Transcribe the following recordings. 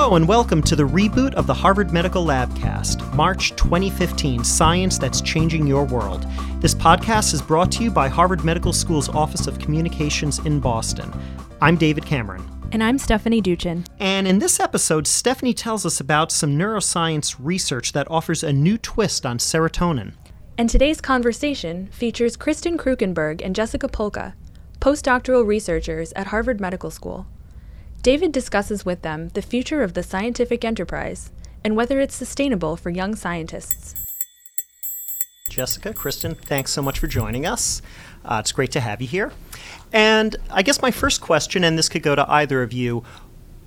Hello and welcome to the reboot of the Harvard Medical Labcast, March 2015 Science That's Changing Your World. This podcast is brought to you by Harvard Medical School's Office of Communications in Boston. I'm David Cameron. And I'm Stephanie Duchin. And in this episode, Stephanie tells us about some neuroscience research that offers a new twist on serotonin. And today's conversation features Kristen Krukenberg and Jessica Polka, postdoctoral researchers at Harvard Medical School. David discusses with them the future of the scientific enterprise and whether it's sustainable for young scientists. Jessica, Kristen, thanks so much for joining us. Uh, it's great to have you here. And I guess my first question, and this could go to either of you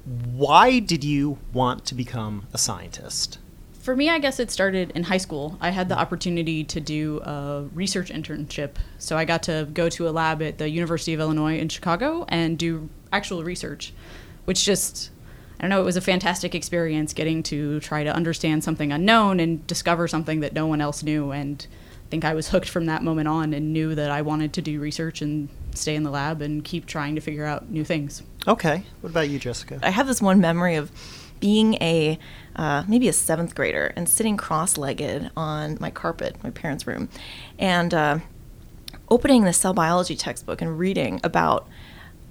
why did you want to become a scientist? For me, I guess it started in high school. I had the opportunity to do a research internship. So I got to go to a lab at the University of Illinois in Chicago and do actual research which just I don't know, it was a fantastic experience getting to try to understand something unknown and discover something that no one else knew. And I think I was hooked from that moment on and knew that I wanted to do research and stay in the lab and keep trying to figure out new things. Okay. What about you, Jessica? I have this one memory of being a uh, maybe a seventh grader and sitting cross-legged on my carpet, my parents' room, and uh, opening the cell biology textbook and reading about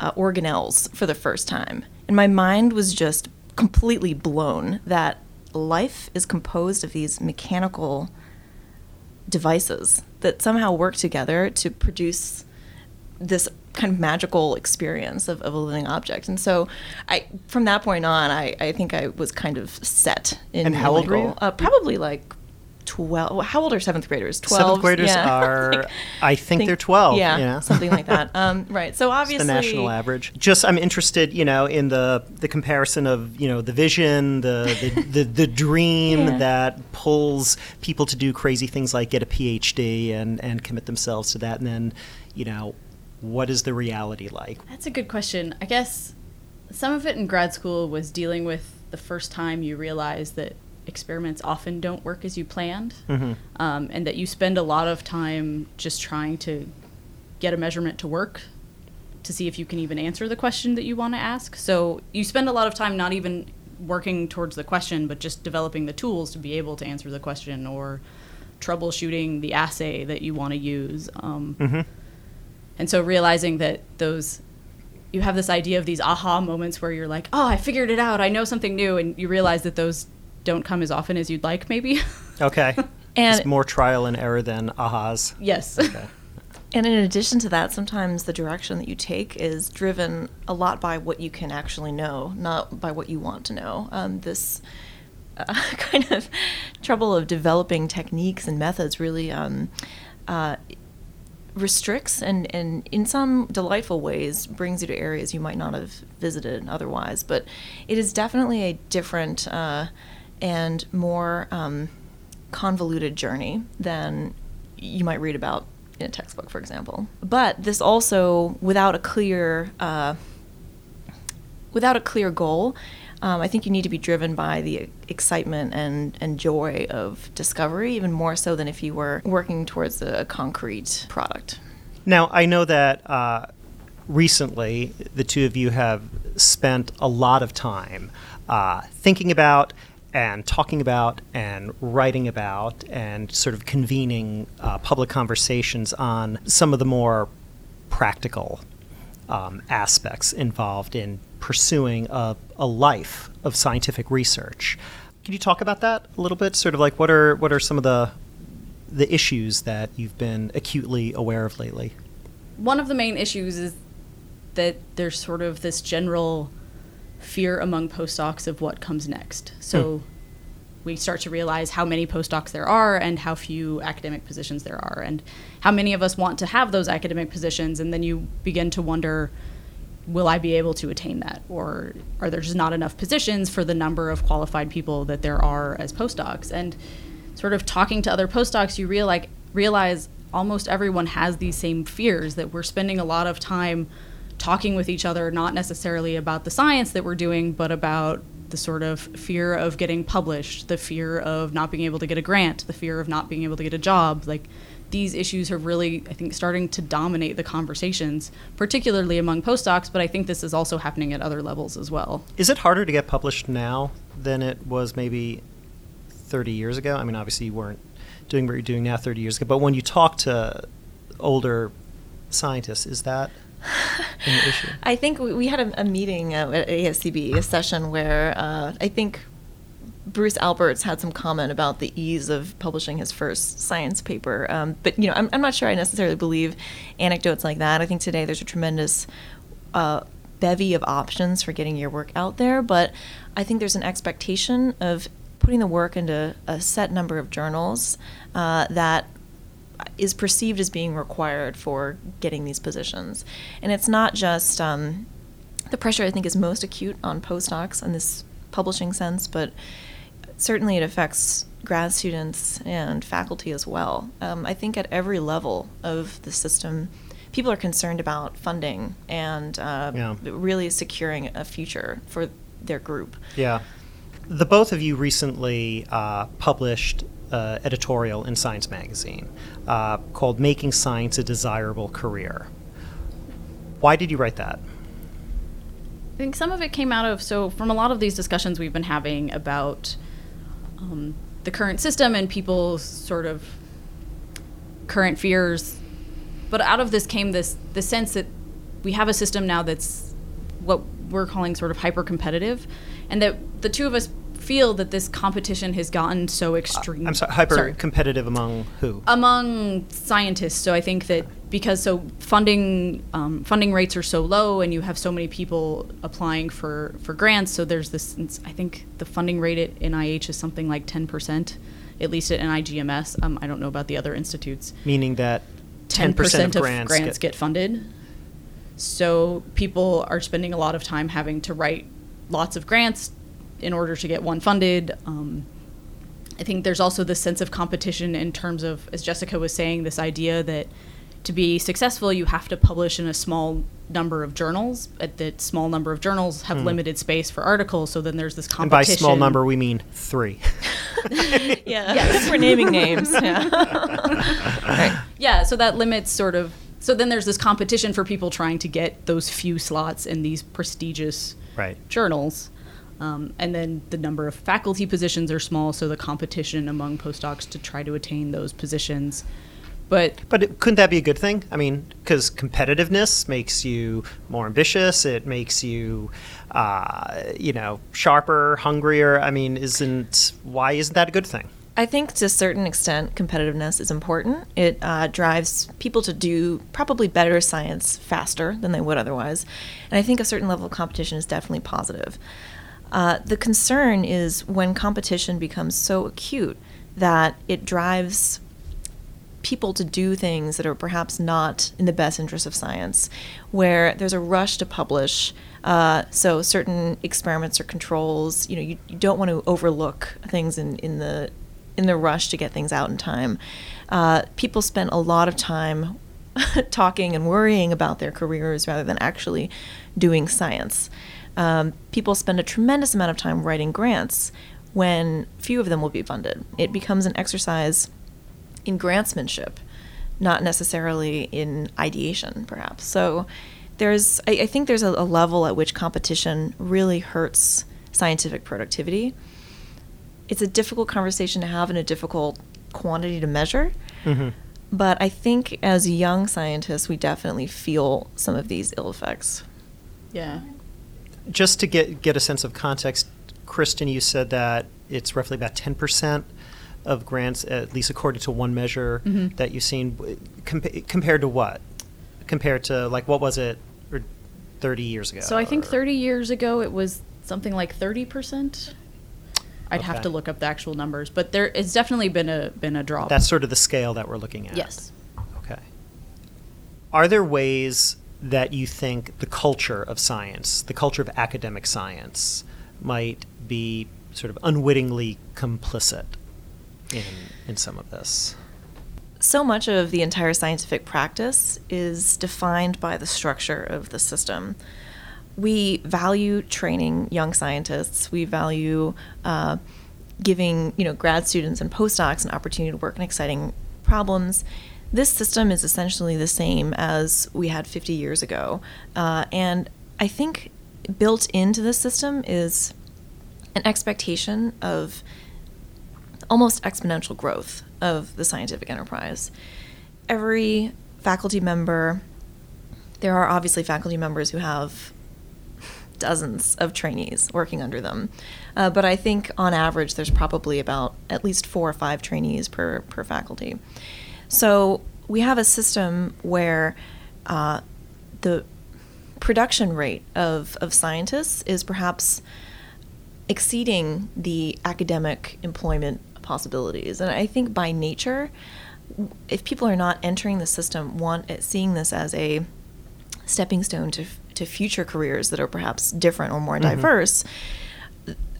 uh, organelles for the first time and my mind was just completely blown that life is composed of these mechanical devices that somehow work together to produce this kind of magical experience of, of a living object. And so I from that point on I, I think I was kind of set in And how old were you? Uh, probably like 12 how old are seventh graders 12 seventh graders yeah. are like, i think, think, they're 12 yeah, yeah. something like that um, right so obviously it's the national average just i'm interested you know in the the comparison of you know the vision the the, the, the dream yeah. that pulls people to do crazy things like get a phd and and commit themselves to that and then you know what is the reality like that's a good question i guess some of it in grad school was dealing with the first time you realize that experiments often don't work as you planned, mm-hmm. um, and that you spend a lot of time just trying to get a measurement to work to see if you can even answer the question that you want to ask. So you spend a lot of time not even working towards the question, but just developing the tools to be able to answer the question or troubleshooting the assay that you want to use. Um, mm-hmm. And so realizing that those you have this idea of these aha moments where you're like, oh, I figured it out. I know something new. And you realize that those don't come as often as you'd like, maybe. Okay. and it's more trial and error than ahas. Yes. Okay. And in addition to that, sometimes the direction that you take is driven a lot by what you can actually know, not by what you want to know. Um, this uh, kind of trouble of developing techniques and methods really um, uh, restricts and, and in some delightful ways brings you to areas you might not have visited otherwise. But it is definitely a different. Uh, and more um, convoluted journey than you might read about in a textbook, for example. But this also, without a clear, uh, without a clear goal, um, I think you need to be driven by the excitement and, and joy of discovery, even more so than if you were working towards a concrete product. Now, I know that uh, recently the two of you have spent a lot of time uh, thinking about and talking about and writing about and sort of convening uh, public conversations on some of the more practical um, aspects involved in pursuing a, a life of scientific research. Can you talk about that a little bit? Sort of like what are what are some of the the issues that you've been acutely aware of lately? One of the main issues is that there's sort of this general fear among postdocs of what comes next. So hmm. we start to realize how many postdocs there are and how few academic positions there are, and how many of us want to have those academic positions. And then you begin to wonder will I be able to attain that? Or are there just not enough positions for the number of qualified people that there are as postdocs? And sort of talking to other postdocs, you realize, realize almost everyone has these same fears that we're spending a lot of time talking with each other, not necessarily about the science that we're doing, but about the sort of fear of getting published, the fear of not being able to get a grant, the fear of not being able to get a job. Like these issues are really, I think, starting to dominate the conversations, particularly among postdocs, but I think this is also happening at other levels as well. Is it harder to get published now than it was maybe 30 years ago? I mean, obviously, you weren't doing what you're doing now 30 years ago, but when you talk to older scientists, is that? I think we, had a, a meeting at ASCB, a session where uh, I think Bruce Alberts had some comment about the ease of publishing his first science paper. Um, but you know, I'm, I'm not sure I necessarily believe anecdotes like that. I think today there's a tremendous uh, bevy of options for getting your work out there. But I think there's an expectation of putting the work into a set number of journals uh, that is perceived as being required for getting these positions. And it's not just um, the pressure. I think is most acute on postdocs in this publishing sense, but certainly it affects grad students and faculty as well. Um, I think at every level of the system, people are concerned about funding and uh, Yeah. really securing a future for their group. Yeah. The both of you recently uh, published uh, editorial in Science Magazine uh, called Making Science a Desirable Career. Why did you write that? I think some of it came out of so from a lot of these discussions we've been having about um, the current system and people's sort of current fears, but out of this came this the sense that we have a system now that's what we're calling sort of hyper competitive, and that the two of us feel that this competition has gotten so extreme. I'm sorry, hyper competitive among who? among scientists. So I think that because so funding um, funding rates are so low, and you have so many people applying for for grants, so there's this. I think the funding rate at NIH is something like ten percent, at least at NIGMS. Um, I don't know about the other institutes. Meaning that 10% 10% of of grants, grants get, get- funded. So people are spending a lot of time having to write lots of grants in order to get one funded. Um, I think there's also this sense of competition in terms of, as Jessica was saying, this idea that to be successful, you have to publish in a small number of journals. But that small number of journals have limited space for articles, so then there's this Hmm. And by competition. small number, we mean three. Yeah, Yes. we're naming names. Yeah. right. Yeah, so that limits sort of. So then there's this competition for people trying to get those few slots in these prestigious right. journals. Um, and then the number of faculty positions are small, so the competition among postdocs to try to attain those positions. But But it, couldn't that be a good thing? I mean, because competitiveness makes you more ambitious. It makes you, uh, you know, sharper, hungrier. I mean, isn't why isn't that a good thing? I think to a certain extent, competitiveness is important. It uh, drives people to do probably better science faster than they would otherwise. And I think a certain level of competition is definitely positive. Uh, the concern is when competition becomes so acute that it drives people to do things that are perhaps not in the best interest of science, where there's a rush to publish. Uh, so certain experiments or controls, you know, you, you don't want to overlook things in, in the in the rush to get things out in time. Uh, people spend a lot of time talking and worrying about their careers rather than actually doing science. Um, people spend a tremendous amount of time writing grants when few of them will be funded. It becomes an exercise in grantsmanship, not necessarily in ideation, perhaps. So there's, I, I think there's a, a level at which competition really hurts scientific productivity. It's a difficult conversation to have and a difficult quantity to measure. Mm-hmm. But I think as young scientists, we definitely feel some of these ill effects. yeah, Just to get get a sense of context, Kristen, you said that it's roughly about ten percent of grants, at least according to one measure Mhm. that you've seen. Compa- compared to what? Compared to like what was it, or thirty years ago? So I think or- 30 years ago it was something like 30%. I'd have to look up the actual numbers, but there it's definitely been a been a drop. That's sort of the scale that we're looking at. yes. Okay. Are there ways that you think the culture of science, the culture of academic science, might be sort of unwittingly complicit in in some of this? so much of the entire scientific practice is defined by the structure of the system. We value training young scientists. We value uh, giving you know grad students and postdocs an opportunity to work on exciting problems. This system is essentially the same as we had 50 years ago. Uh, and I think built into this system is an expectation of almost exponential growth of the scientific enterprise. Every faculty member, there are obviously faculty members who have dozens of trainees working under them. Uh, but I think on average, there's probably about at least four or five trainees per, per faculty. So we have a system where uh, the production rate of, of scientists is perhaps exceeding the academic employment possibilities. And I think by nature, if people are not entering the system, want seeing this as a stepping stone to to future careers that are perhaps different or more mm-hmm. diverse,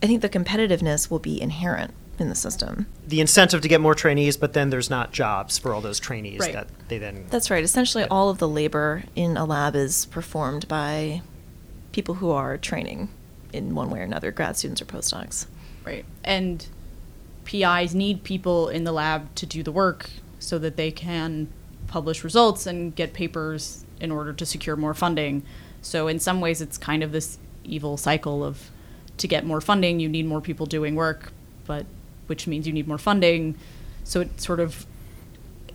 I think the competitiveness will be inherent in the system. The incentive to get more trainees, but then there's not jobs for all those trainees right. that they then. That's right. Essentially, all of the labor in a lab is performed by people who are training in one way or another, grad students or postdocs. Right. And PIs need people in the lab to do the work so that they can publish results and get papers in order to secure more funding. So in some ways, it's kind of this evil cycle of to get more funding, you need more people doing work, but which means you need more funding. So it sort of,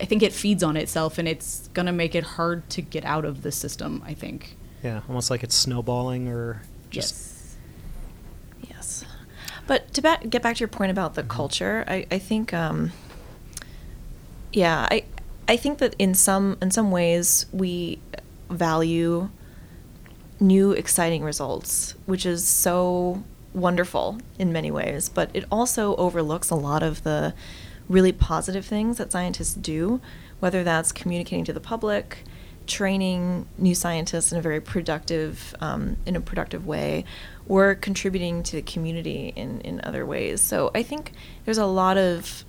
I think it feeds on itself, and it's going to make it hard to get out of the system. I think. Yeah, almost like it's snowballing, or just. Yes. Yes, but to ba- get back to your point about the mm-hmm. culture, I, I think, um, yeah, I I think that in some in some ways we value new exciting results, which is so wonderful in many ways, but it also overlooks a lot of the really positive things that scientists do, whether that's communicating to the public, training new scientists in a very productive um, in a productive way, or contributing to the community in, in other ways. So I think there's a lot of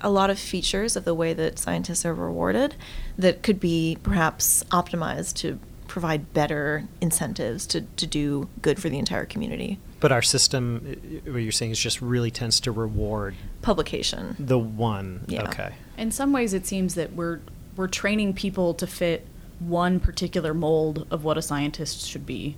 a lot of features of the way that scientists are rewarded that could be perhaps optimized to provide better incentives to, to do good for the entire community. But our system, what you're saying, is just really tends to reward publication. The one, yeah. okay. In some ways, it seems that we're we're training people to fit one particular mold of what a scientist should be,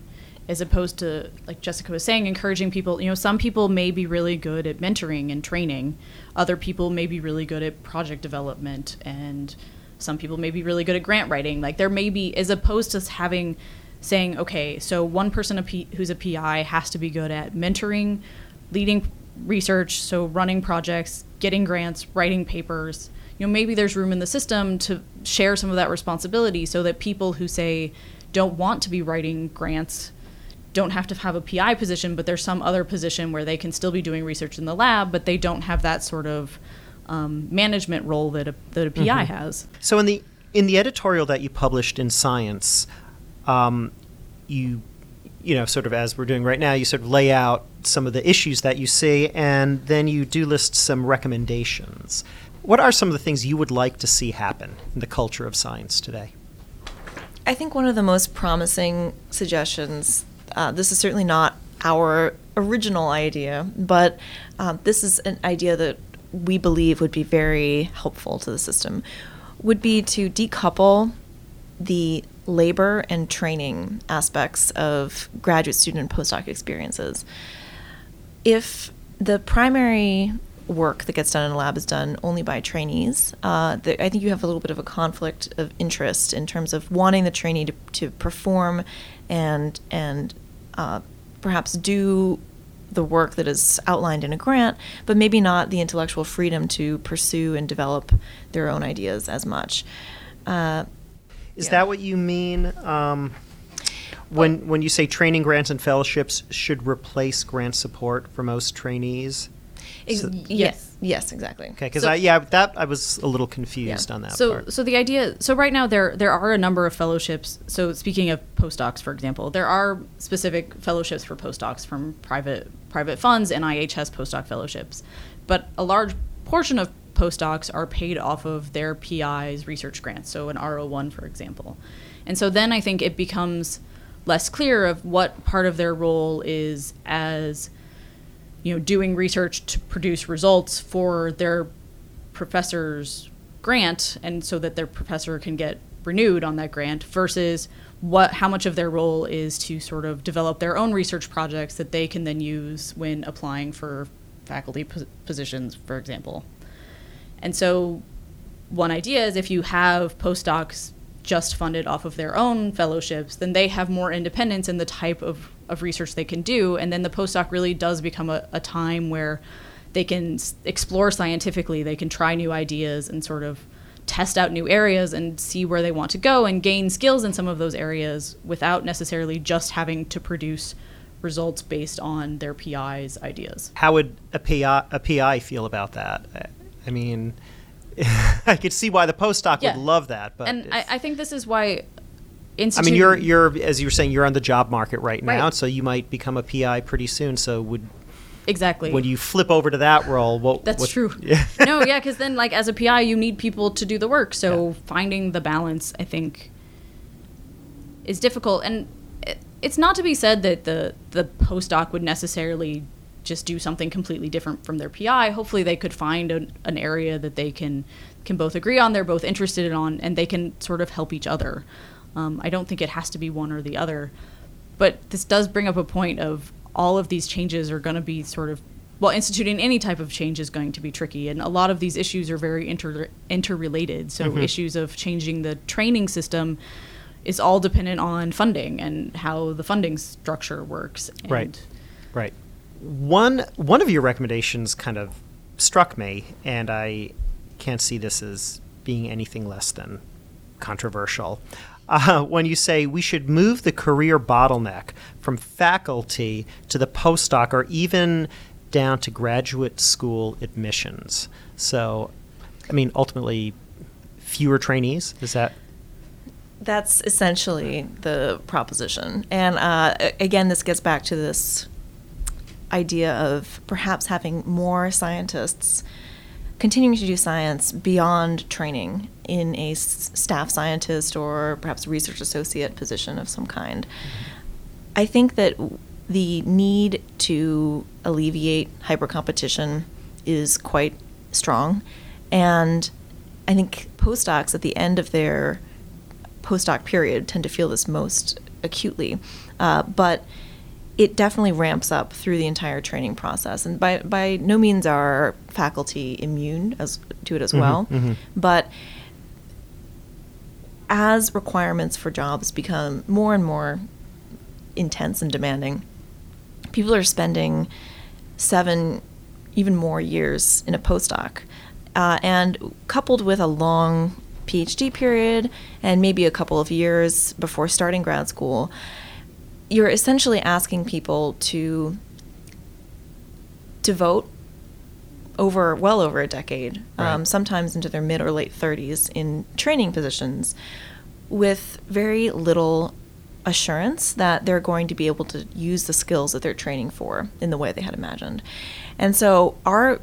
as opposed to, like Jessica was saying, encouraging people. You know, some people may be really good at mentoring and training, other people may be really good at project development and some people may be really good at grant writing. Like there may be, as opposed to having saying, okay, so one person a P, who's a PI has to be good at mentoring, leading research, so running projects, getting grants, writing papers. You know, maybe there's room in the system to share some of that responsibility so that people who say don't want to be writing grants don't have to have a PI position, but there's some other position where they can still be doing research in the lab, but they don't have that sort of um, management role that a, that a PI mm-hmm. has. So in the in the editorial that you published in Science, um, you you know sort of as we're doing right now, you sort of lay out some of the issues that you see, and then you do list some recommendations. What are some of the things you would like to see happen in the culture of science today? I think one of the most promising suggestions. Uh, this is certainly not our original idea, but uh, this is an idea that we believe would be very helpful to the system would be to decouple the labor and training aspects of graduate student and postdoc experiences. If the primary work that gets done in a lab is done only by trainees, uh, the, I think you have a little bit of a conflict of interest in terms of wanting the trainee to, to perform and and uh, perhaps do the work that is outlined in a grant, but maybe not the intellectual freedom to pursue and develop their own ideas as much. Uh, is yeah. that what you mean? Um, when when you say training grants and fellowships should replace grant support for most trainees? Ex- so, yes. Yes, exactly. Okay, because so, I yeah that I was a little confused yeah. on that. So part. so the idea so right now there there are a number of fellowships. So speaking of postdocs, for example, there are specific fellowships for postdocs from private private funds. NIH has postdoc fellowships, but a large portion of postdocs are paid off of their PI's research grants. So an R01, for example, and so then I think it becomes less clear of what part of their role is as you know doing research to produce results for their professors grant and so that their professor can get renewed on that grant versus what how much of their role is to sort of develop their own research projects that they can then use when applying for faculty pos- positions for example. And so one idea is if you have postdocs just funded off of their own fellowships, then they have more independence in the type of, of research they can do. And then the postdoc really does become a, a time where they can s- explore scientifically, they can try new ideas and sort of test out new areas and see where they want to go and gain skills in some of those areas without necessarily just having to produce results based on their PI's ideas. How would a PI, a PI feel about that? I- I mean, I could see why the postdoc Yeah. would love that, but and I, I think this is why I mean, you're you're as you were saying, you're on the job market right now, Right. so you might become a PI pretty soon. So would exactly when you flip over to that role, what? That's what- true. Yeah. no, yeah, because then, like, as a PI, you need people to do the work. So Yeah. finding the balance, I think, is difficult. And it, it's not to be said that the the postdoc would necessarily just do something completely different from their PI. Hopefully, they could find an, an area that they can can both agree on, they're both interested in on, and they can sort of help each other. Um, I don't think it has to be one or the other. But this does bring up a point of all of these changes are going to be sort of well, instituting any type of change is going to be tricky, and a lot of these issues are very inter- interrelated. So issues of changing the training system is all dependent on funding and how the funding structure works. And Right. Right. One one of your recommendations kind of struck me, and I can't see this as being anything less than controversial. Uh, when you say we should move the career bottleneck from faculty to the postdoc, or even down to graduate school admissions. So, I mean, ultimately, fewer trainees. Is that That's essentially the proposition. And uh, again, this gets back to this idea of perhaps having more scientists continuing to do science beyond training in a s- staff scientist or perhaps research associate position of some kind. I think that the need to alleviate hypercompetition is quite strong. And I think postdocs at the end of their postdoc period tend to feel this most acutely. Uh, but it definitely ramps up through the entire training process. And by, by no means are faculty immune as, to it as well. mhm. But as requirements for jobs become more and more intense and demanding, people are spending seven, even more years in a postdoc. Uh, and coupled with a long PhD period and maybe a couple of years before starting grad school, you're essentially asking people to devote over well over a decade, um, sometimes into their mid or late 30s in training positions with very little assurance that they're going to be able to use the skills that they're training for in the way they had imagined. And so our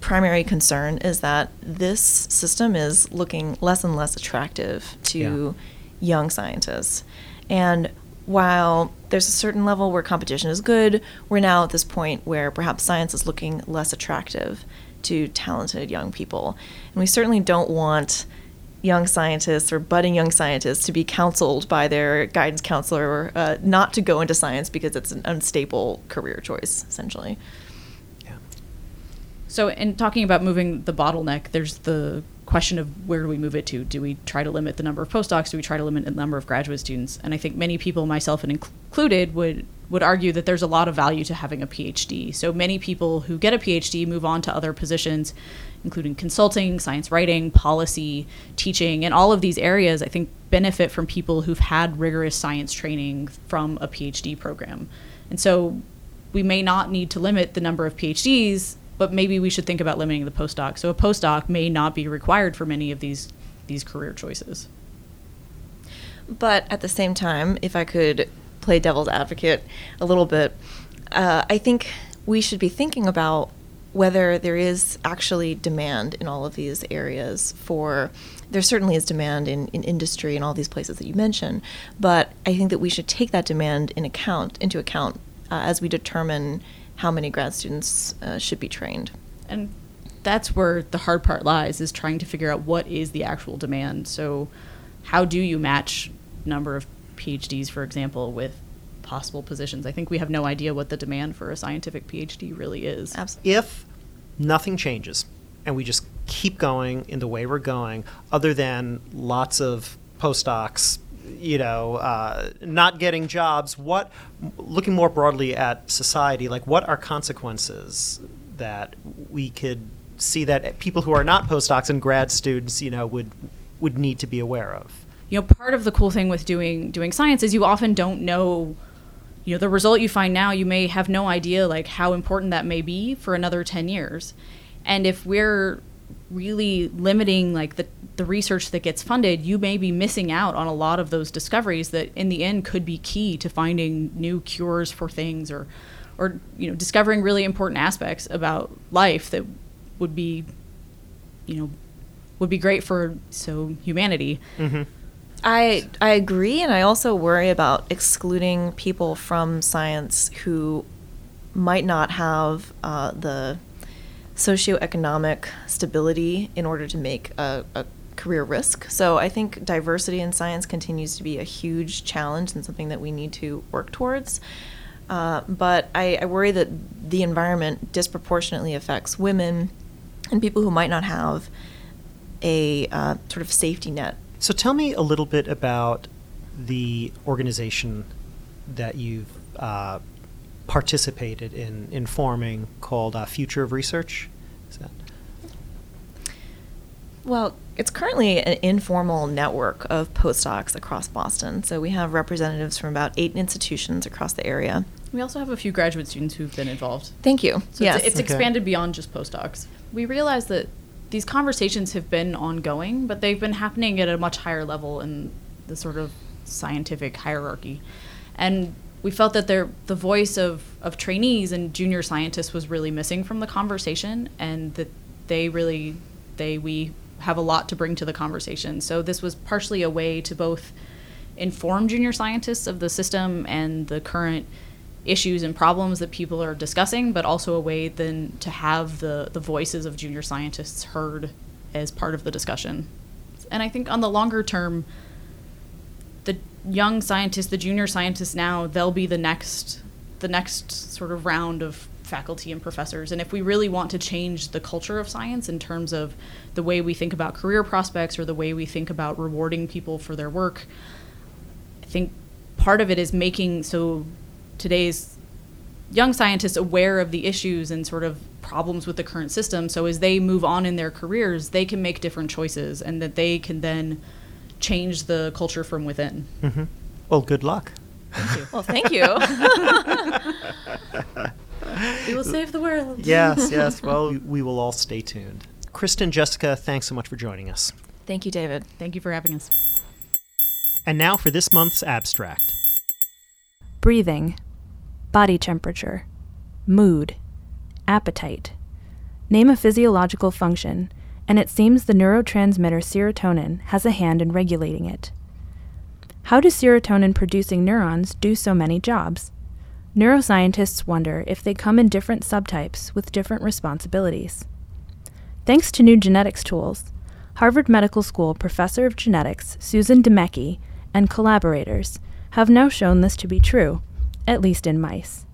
primary concern is that this system is looking less and less attractive to young scientists. And while there's a certain level where competition is good, we're now at this point where perhaps science is looking less attractive to talented young people. And we certainly don't want young scientists or budding young scientists to be counseled by their guidance counselor uh, not to go into science because it's an unstable career choice, essentially. yeah. So, in talking about moving the bottleneck, there's the question of where do we move it to? Do we try to limit the number of postdocs? Do we try to limit the number of graduate students? And I think many people, myself included, would would argue that there's a lot of value to having a PhD. So many people who get a PhD move on to other positions, including consulting, science writing, policy, teaching, and all of these areas. I think benefit from people who've had rigorous science training from a PhD program, and so we may not need to limit the number of PhDs, but maybe we should think about limiting the postdoc. So a postdoc may not be required for many of these these career choices. But at the same time, if I could play devil's advocate a little bit, uh, I think we should be thinking about whether there is actually demand in all of these areas for there certainly is demand in, in industry and all these places that you mentioned but i think that we should take that demand in account into account uh, as we determine how many grad students uh, should be trained And that's where the hard part lies is trying to figure out what is the actual demand. So how do you match number of PhDs, for example, with possible positions? I think we have no idea what the demand for a scientific PhD really is. Absolutely. If nothing changes and we just keep going in the way we're going, other than lots of postdocs, you know, uh, not getting jobs, what, looking more broadly at society, like what are consequences that we could see that people who are not postdocs and grad students, you know, would would need to be aware of? You know, part of the cool thing with doing doing science is you often don't know you know the result you find now you may have no idea like how important that may be for another 10 years and if we're really limiting like the, the research that gets funded you may be missing out on a lot of those discoveries that in the end could be key to finding new cures for things or or you know discovering really important aspects about life that would be you know would be great for so humanity Mm-hmm. I I agree, and I also worry about excluding people from science who might not have uh, the socioeconomic stability in order to make a, a career risk. So I think diversity in science continues to be a huge challenge and something that we need to work towards. Uh, but I, I worry that the environment disproportionately affects women and people who might not have a uh, sort of safety net So tell me a little bit about the organization that you've uh, participated in in forming called uh, Future of Research. Is that? Well, it's currently an informal network of postdocs across Boston. So we have representatives from about eight institutions across the area. we also have a few graduate students who've been involved Thank you. So yes. it's, it's Okay. expanded beyond just postdocs. We realize that these conversations have been ongoing, but they've been happening at a much higher level in the sort of scientific hierarchy. And we felt that the voice of, of trainees and junior scientists was really missing from the conversation, and that they really, they, we have a lot to bring to the conversation. So this was partially a way to both inform junior scientists of the system and the current issues and problems that people are discussing, but also a way then to have the, the voices of junior scientists heard as part of the discussion. And I think on the longer term, young scientists, the junior scientists now, they'll be the next the next sort of round of faculty and professors. And if we really want to change the culture of science in terms of the way we think about career prospects or the way we think about rewarding people for their work, I think part of it is making so today's young scientists aware of the issues and sort of problems with the current system so as they move on in their careers they can make different choices and that they can then change the culture from within Mm-hmm. Well, good luck. thank you well, thank you. we will save the world yes, yes. Well, we- we will all stay tuned. Kristen, Jessica, thanks so much for joining us. thank you, David. thank you for having us And now for this month's abstract. breathing, body temperature, mood, appetite. Name a physiological function, and it seems the neurotransmitter serotonin has a hand in regulating it. How do serotonin producing neurons do so many jobs? Neuroscientists wonder if they come in different subtypes with different responsibilities. Thanks to new genetics tools, Harvard Medical School professor of genetics Susan Dymecki and collaborators have now shown this to be true, at least in mice.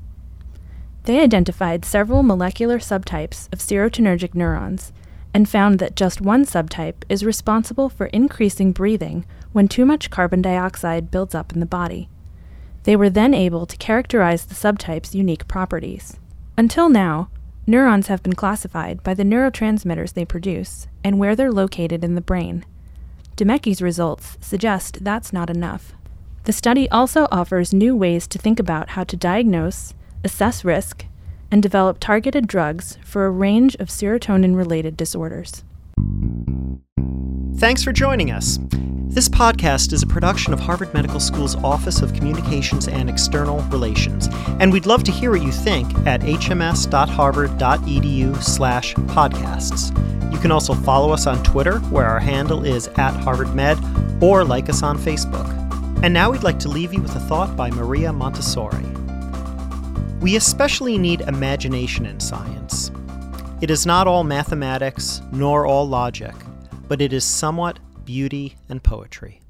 They identified several molecular subtypes of serotonergic neurons and found that just one subtype is responsible for increasing breathing when too much carbon dioxide builds up in the body. They were then able to characterize the subtype's unique properties. Until now, neurons have been classified by the neurotransmitters they produce and where they're located in the brain. Dymecki's results suggest that's not enough. The study also offers new ways to think about how to diagnose, assess risk, and develop targeted drugs for a range of serotonin related disorders. Thanks for joining us. This podcast is a production of Harvard Medical School's Office of Communications and External Relations, and we'd love to hear what you think at hms.harvard.edu slash podcasts. You can also follow us on Twitter, where our handle is at HarvardMed, or like us on Facebook. And now we'd like to leave you with a thought by Maria Montessori. We especially need imagination in science. It is not all mathematics nor all logic, but it is somewhat beauty and poetry.